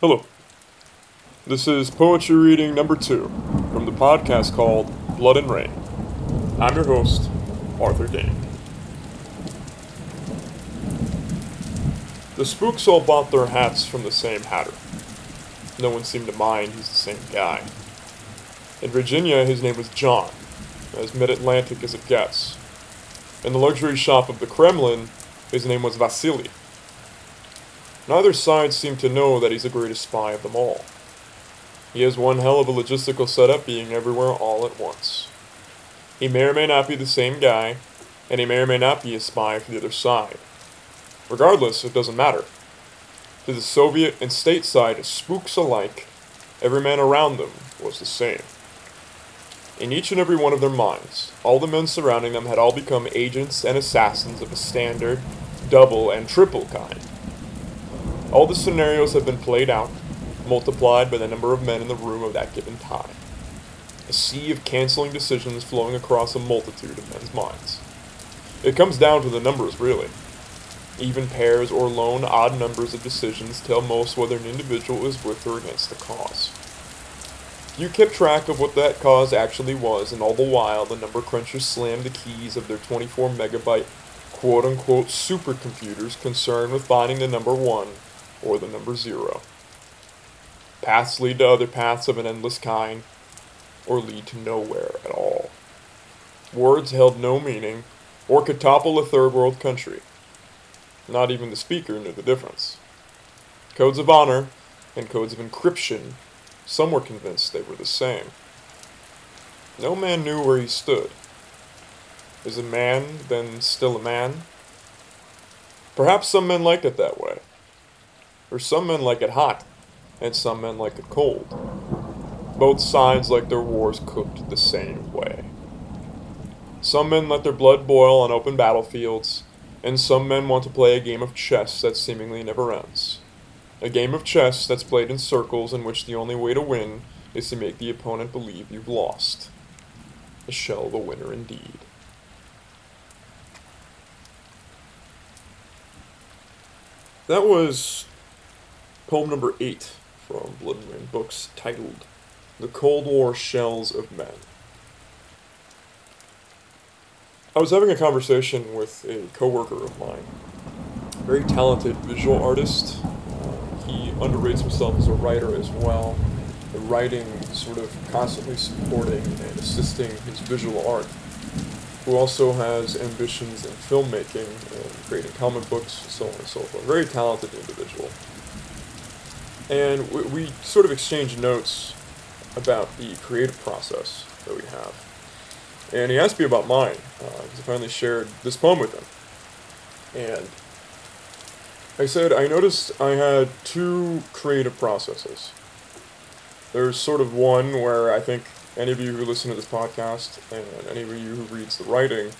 Hello. This is poetry reading number two from the podcast called Blood and Rain. I'm your host, Arthur Dane. The spooks all bought their hats from the same hatter. No one seemed to mind he's the same guy. In Virginia, his name was John, as mid Atlantic as it gets. In the luxury shop of the Kremlin, his name was Vasily. Neither side seemed to know that he's the greatest spy of them all. He has one hell of a logistical setup being everywhere all at once. He may or may not be the same guy, and he may or may not be a spy for the other side. Regardless, it doesn't matter. To the Soviet and state side, spooks alike, every man around them was the same. In each and every one of their minds, all the men surrounding them had all become agents and assassins of a standard, double, and triple kind. All the scenarios have been played out, multiplied by the number of men in the room of that given time. A sea of canceling decisions flowing across a multitude of men's minds. It comes down to the numbers, really. Even pairs or lone odd numbers of decisions tell most whether an individual is with or against the cause. You kept track of what that cause actually was, and all the while the number crunchers slammed the keys of their 24 megabyte quote unquote supercomputers concerned with finding the number 1 or the number 0. Paths lead to other paths of an endless kind, or lead to nowhere at all. Words held no meaning, or could topple a third world country. Not even the speaker knew the difference. Codes of honor and codes of encryption some were convinced they were the same. No man knew where he stood. Is a man then still a man? Perhaps some men liked it that way. Or some men like it hot, and some men like it cold. Both sides like their wars cooked the same way. Some men let their blood boil on open battlefields, and some men want to play a game of chess that seemingly never ends. A game of chess that's played in circles in which the only way to win is to make the opponent believe you've lost. A shell the winner indeed. That was poem number eight from Blood and Rain Books titled The Cold War Shells of Men. I was having a conversation with a coworker of mine, very talented visual artist uh, he underrates himself as a writer as well. The writing sort of constantly supporting and assisting his visual art. Who also has ambitions in filmmaking and creating comic books, so on and so forth. Very talented individual. And we, we sort of exchanged notes about the creative process that we have. And he asked me about mine, because uh, I finally shared this poem with him. And I said I noticed I had two creative processes. There's sort of one where I think any of you who listen to this podcast and any of you who reads the writing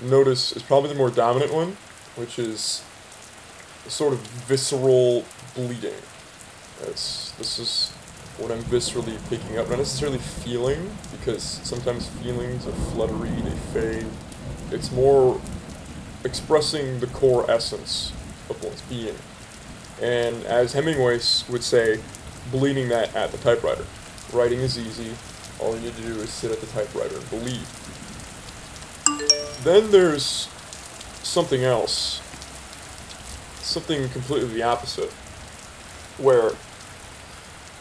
notice is probably the more dominant one, which is sort of visceral bleeding. This is what I'm viscerally picking up, not necessarily feeling, because sometimes feelings are fluttery, they fade. It's more expressing the core essence of one's being. And as Hemingway would say, bleeding that at the typewriter. Writing is easy. All you need to do is sit at the typewriter and bleed. Then there's something else. Something completely the opposite. Where,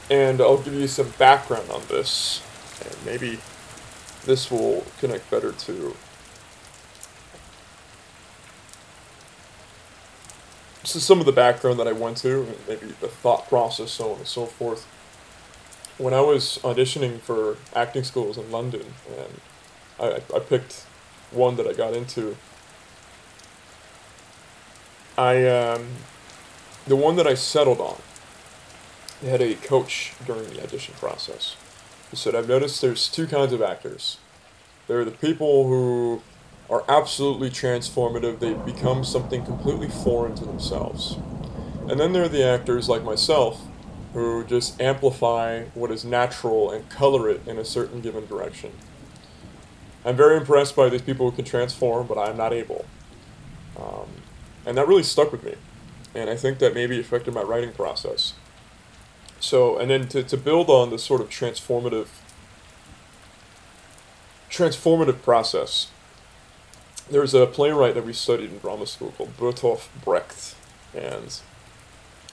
and I'll give you some background on this, and maybe this will connect better to is some of the background that I went to, maybe the thought process, so on and so forth. When I was auditioning for acting schools in London, and I, I picked one that I got into, I um, the one that I settled on. Had a coach during the audition process. He said, "I've noticed there's two kinds of actors. There are the people who are absolutely transformative. They become something completely foreign to themselves. And then there are the actors like myself who just amplify what is natural and color it in a certain given direction. I'm very impressed by these people who can transform, but I'm not able. Um, and that really stuck with me. And I think that maybe affected my writing process. So, and then to, to build on the sort of transformative transformative process, there's a playwright that we studied in drama school called Bertolt Brecht, and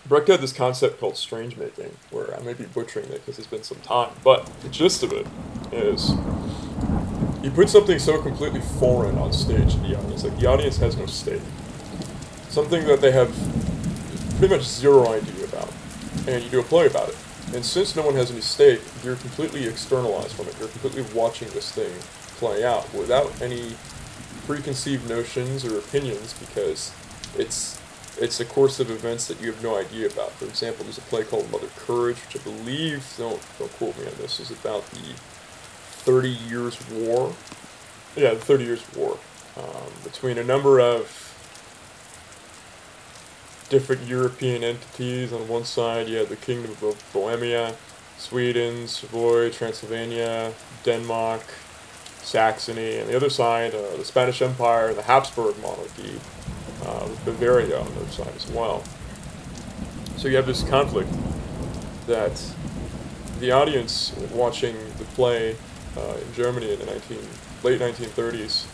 Brecht had this concept called strange making, where I may be butchering it because it's been some time, but the gist of it is he put something so completely foreign on stage to the audience, like the audience has no stake, something that they have pretty much zero idea and you do a play about it. And since no one has any stake, you're completely externalized from it. You're completely watching this thing play out without any preconceived notions or opinions because it's it's a course of events that you have no idea about. For example, there's a play called Mother Courage, which I believe don't don't quote me on this, is about the Thirty Years' War. Yeah, the Thirty Years' War um, between a number of different European entities. On one side, you had the Kingdom of Bohemia, Sweden, Savoy, Transylvania, Denmark, Saxony, and the other side, uh, the Spanish Empire, the Habsburg monarchy, uh, with Bavaria on their side as well. So you have this conflict that the audience watching the play uh, in Germany in the 19, late 1930s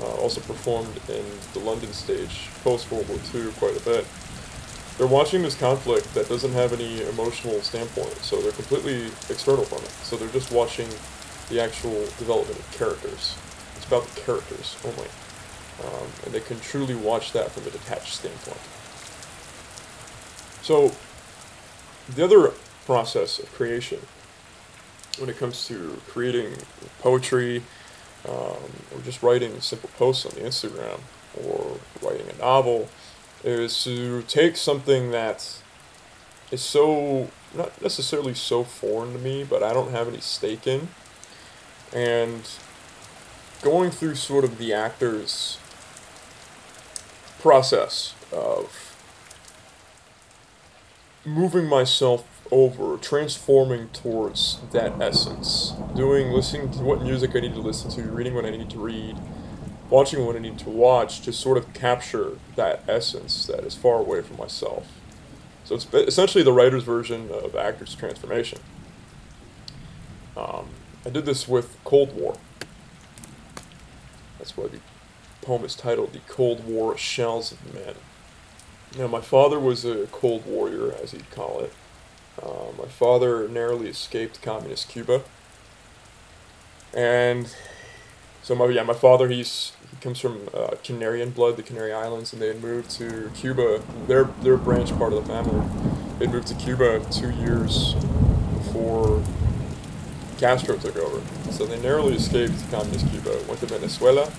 uh, also performed in the London stage post World War II quite a bit. They're watching this conflict that doesn't have any emotional standpoint, so they're completely external from it. So they're just watching the actual development of characters. It's about the characters only. Um, and they can truly watch that from a detached standpoint. So, the other process of creation, when it comes to creating poetry, um, or just writing simple posts on the Instagram, or writing a novel, is to take something that is so, not necessarily so foreign to me, but I don't have any stake in, and going through sort of the actor's process of moving myself over, transforming towards that essence, doing, listening to what music I need to listen to, reading what I need to read, watching what I need to watch to sort of capture that essence that is far away from myself. So it's essentially the writer's version of actor's transformation. Um, I did this with Cold War. That's why the poem is titled The Cold War Shells of Men. Now, my father was a Cold Warrior, as he'd call it. Uh, my father narrowly escaped communist Cuba. And so, my, yeah, my father, he's he comes from uh, Canarian blood, the Canary Islands, and they had moved to Cuba. Their, their a branch part of the family. They'd moved to Cuba two years before Castro took over. So they narrowly escaped communist Cuba, went to Venezuela,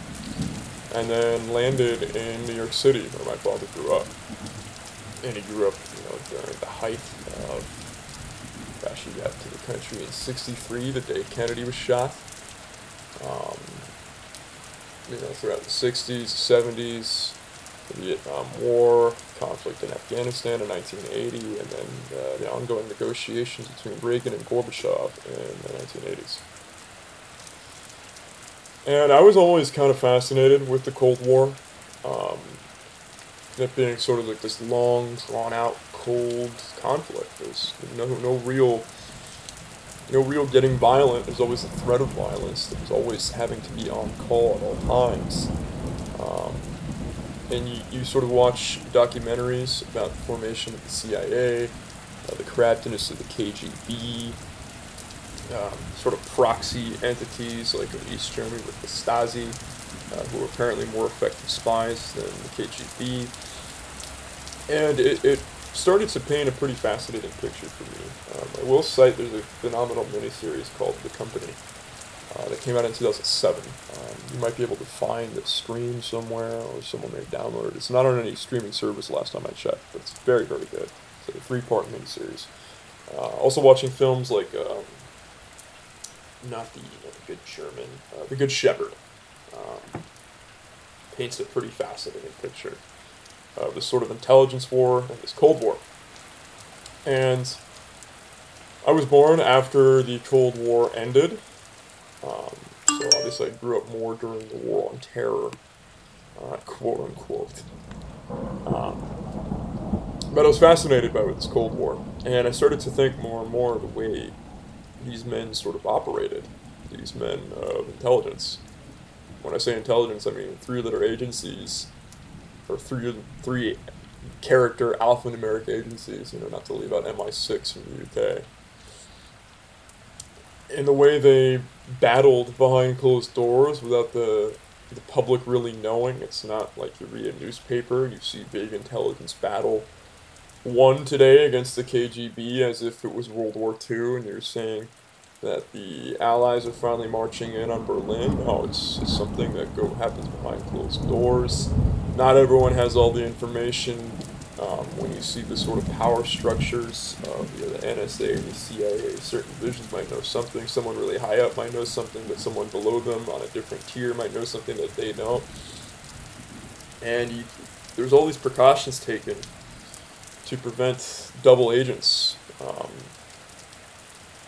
and then landed in New York City, where my father grew up. And he grew up, you know, during the height of, gosh, he got to the country in 63, the day Kennedy was shot. Um, you know, throughout the 60s, 70s, the Vietnam War, conflict in Afghanistan in 1980, and then uh, the ongoing negotiations between Reagan and Gorbachev in the 1980s. And I was always kind of fascinated with the Cold War. Um, it being sort of like this long, drawn out, cold conflict. There's no, no real no real getting violent. There's always a threat of violence. There's always having to be on call at all times. Um, and you, you sort of watch documentaries about the formation of the CIA, uh, the craftiness of the KGB, um, sort of proxy entities like in East Germany with the Stasi, uh, who are apparently more effective spies than the KGB. And it, it started to paint a pretty fascinating picture for me. Um, I will cite there's a phenomenal miniseries called The Company uh, that came out in 2007. Um, you might be able to find the stream somewhere, or someone may download it. It's not on any streaming service last time I checked, but it's very, very good. It's a three-part miniseries. Uh, also watching films like, um, not the, you know, the Good German, uh, The Good Shepherd. Um, paints a pretty fascinating picture of this sort of intelligence war and this Cold War. And I was born after the Cold War ended, um, so obviously I grew up more during the War on Terror, uh, quote unquote. Um, But I was fascinated by this Cold War, and I started to think more and more of the way these men sort of operated, these men of intelligence. When I say intelligence, I mean three-letter agencies, or three three character alphanumeric agencies. You know, not to leave out MI6 from the UK. In the way they battled behind closed doors without the the public really knowing. It's not like you read a newspaper, you see big intelligence battle won today against the KGB as if it was World War II, and you're saying that the Allies are finally marching in on Berlin. No, it's, it's something that go happens behind closed doors. Not everyone has all the information. Um, when you see the sort of power structures of you know, the NSA and the CIA, certain divisions might know something. Someone really high up might know something, but someone below them on a different tier might know something that they don't. And you, there's all these precautions taken to prevent double agents. Um,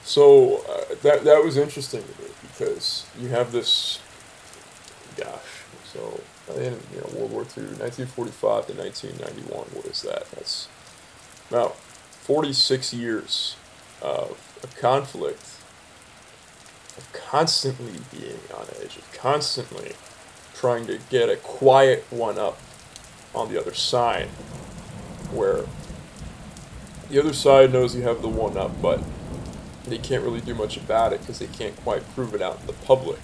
so uh, that that was interesting to me because you have this, gosh, so in you know World War II, 1945 to 1991. What is that? That's about 46 years of a conflict, of constantly being on edge, of constantly trying to get a quiet one up on the other side, where the other side knows you have the one up, but they can't really do much about it because they can't quite prove it out in the public.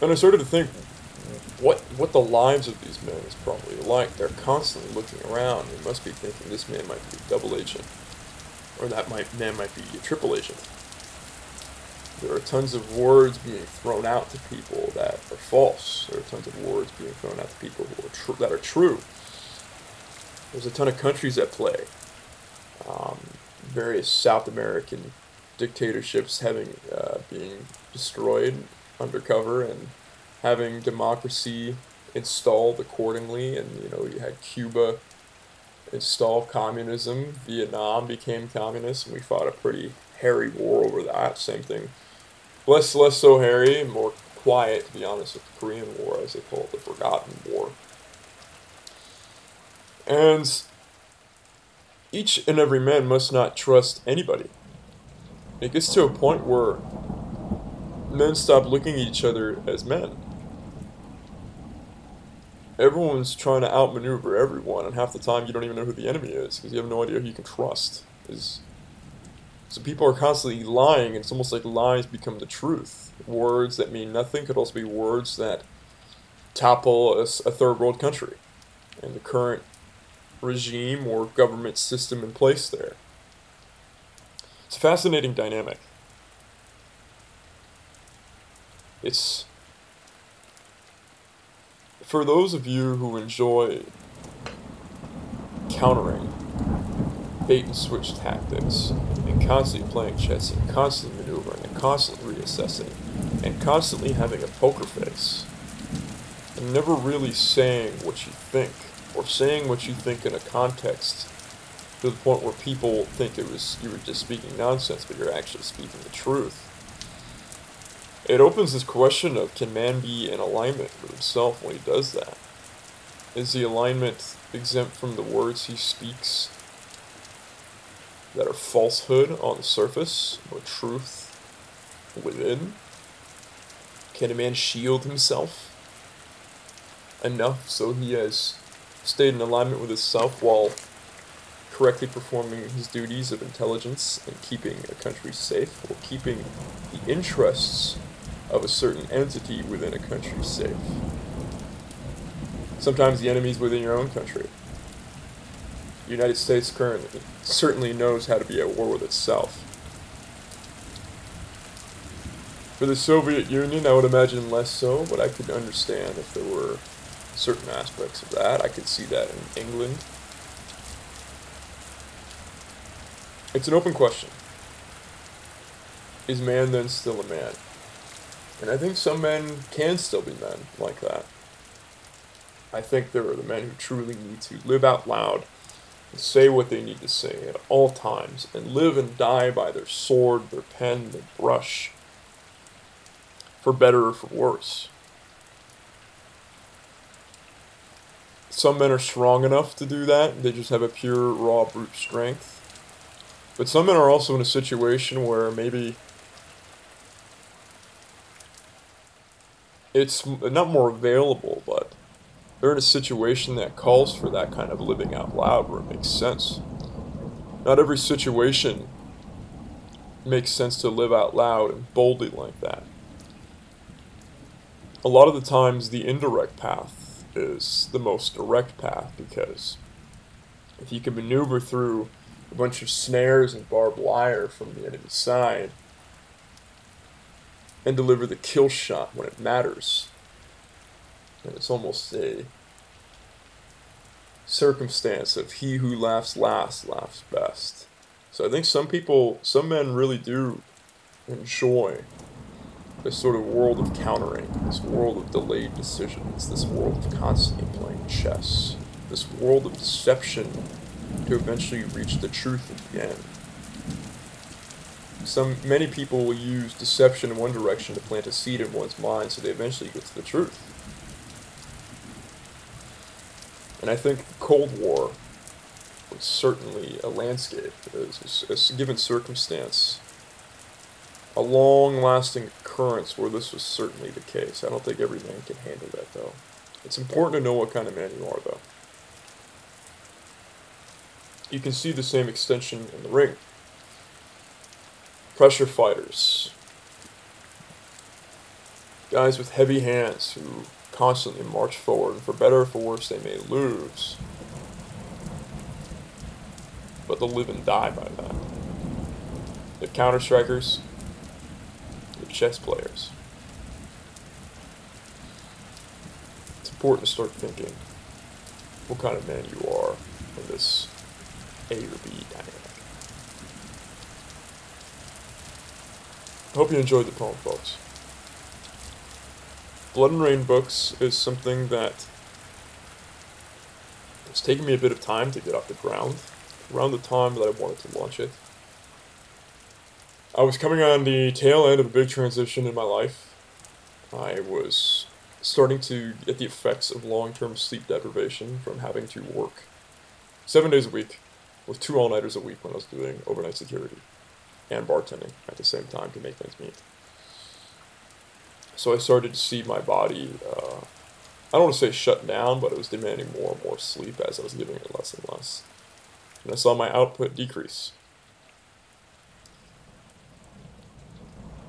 And I started to think what what the lives of these men is probably like. They're constantly looking around. They must be thinking this man might be a double agent, or that might, man might be a triple agent. There are tons of words being thrown out to people that are false. There are tons of words being thrown out to people who are tr- that are true. There's a ton of countries at play. Um, various South American dictatorships having uh, being destroyed undercover and having democracy installed accordingly. And you know, you had Cuba install communism. Vietnam became communist, and we fought a pretty hairy war over that. Same thing, less less so hairy, more quiet, to be honest, with the Korean War, as they call it, the Forgotten War. And each and every man must not trust anybody. It gets to a point where men stop looking at each other as men. Everyone's trying to outmaneuver everyone, and half the time you don't even know who the enemy is because you have no idea who you can trust. Is so people are constantly lying, and it's almost like lies become the truth. Words that mean nothing could also be words that topple a, a third world country, and the current regime or government system in place there. It's a fascinating dynamic. It's for those of you who enjoy countering bait and switch tactics and constantly playing chess and constantly maneuvering and constantly reassessing and constantly having a poker face and never really saying what you think or saying what you think in a context to the point where people think it was you were just speaking nonsense but you're actually speaking the truth it opens this question of can man be in alignment with himself when he does that? Is the alignment exempt from the words he speaks that are falsehood on the surface but truth within? Can a man shield himself enough so he has stayed in alignment with himself while correctly performing his duties of intelligence and keeping a country safe or keeping the interests of a certain entity within a country safe. Sometimes the enemies within your own country. The United States currently certainly knows how to be at war with itself. For the Soviet Union, I would imagine less so, but I could understand if there were certain aspects of that. I could see that in England. It's an open question. Is man then still a man? And I think some men can still be men like that. I think there are the men who truly need to live out loud and say what they need to say at all times and live and die by their sword, their pen, their brush, for better or for worse. some men are strong enough to do that. They just have a pure raw brute strength. But some men are also in a situation where maybe it's not more available, but they're in a situation that calls for that kind of living out loud where it makes sense. Not every situation makes sense to live out loud and boldly like that. A lot of the times, the indirect path is the most direct path because if you can maneuver through a bunch of snares and barbed wire from the enemy side and deliver the kill shot when it matters, and it's almost a circumstance of he who laughs last laughs best. So I think some people, some men really do enjoy this sort of world of countering, this world of delayed decisions, this world of constantly playing chess, this world of deception to eventually reach the truth at the end. Some many people will use deception in one direction to plant a seed in one's mind so they eventually get to the truth. And I think Cold War was certainly a landscape, a, a given circumstance, a long lasting occurrence where this was certainly the case. I don't think every man can handle that, though. It's important to know what kind of man you are, though. You can see the same extension in the ring. Pressure fighters. Guys with heavy hands who constantly march forward, and for better or for worse, they may lose. But they'll live and die by that. The counter strikers, the chess players. It's important to start thinking what kind of man you are in this A or B dynamic. I hope you enjoyed the poem, folks. Blood and Rain books is something that it's taken me a bit of time to get off the ground. Around the time that I wanted to launch it, I was coming on the tail end of a big transition in my life. I was starting to get the effects of long term sleep deprivation from having to work seven days a week with two all nighters a week when I was doing overnight security and bartending at the same time to make things meet. So I started to see my body, uh, I don't want to say shut down, but it was demanding more and more sleep as I was giving it less and less. And I saw my output decrease.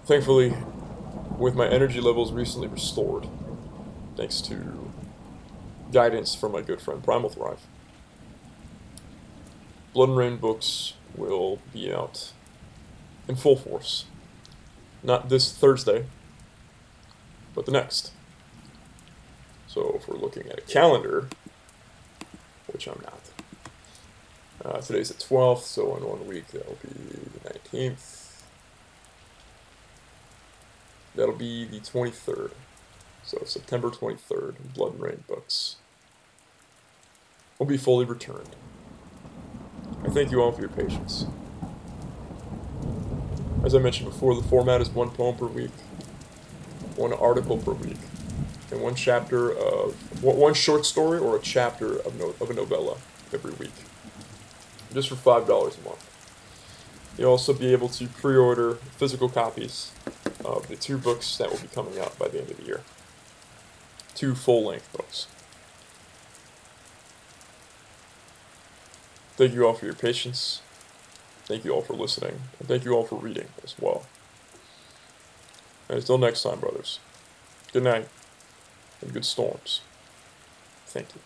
Thankfully, with my energy levels recently restored, thanks to guidance from my good friend Primal Thrive, Blood and Rain books will be out in full force. Not this Thursday, but the next. So if we're looking at a calendar, which I'm not, uh, today's the 12th, so in one week that'll be the 19th. That'll be the 23rd. So September 23rd, Blood and Rain books will be fully returned. I thank you all for your patience. As I mentioned before, the format is one poem per week one article per week, and one chapter of one short story or a chapter of, no, of a novella every week, just for five dollars a month. You'll also be able to pre-order physical copies of the two books that will be coming out by the end of the year. Two full-length books. Thank you all for your patience. Thank you all for listening. And thank you all for reading as well. And until next time, brothers, good night and good storms. Thank you.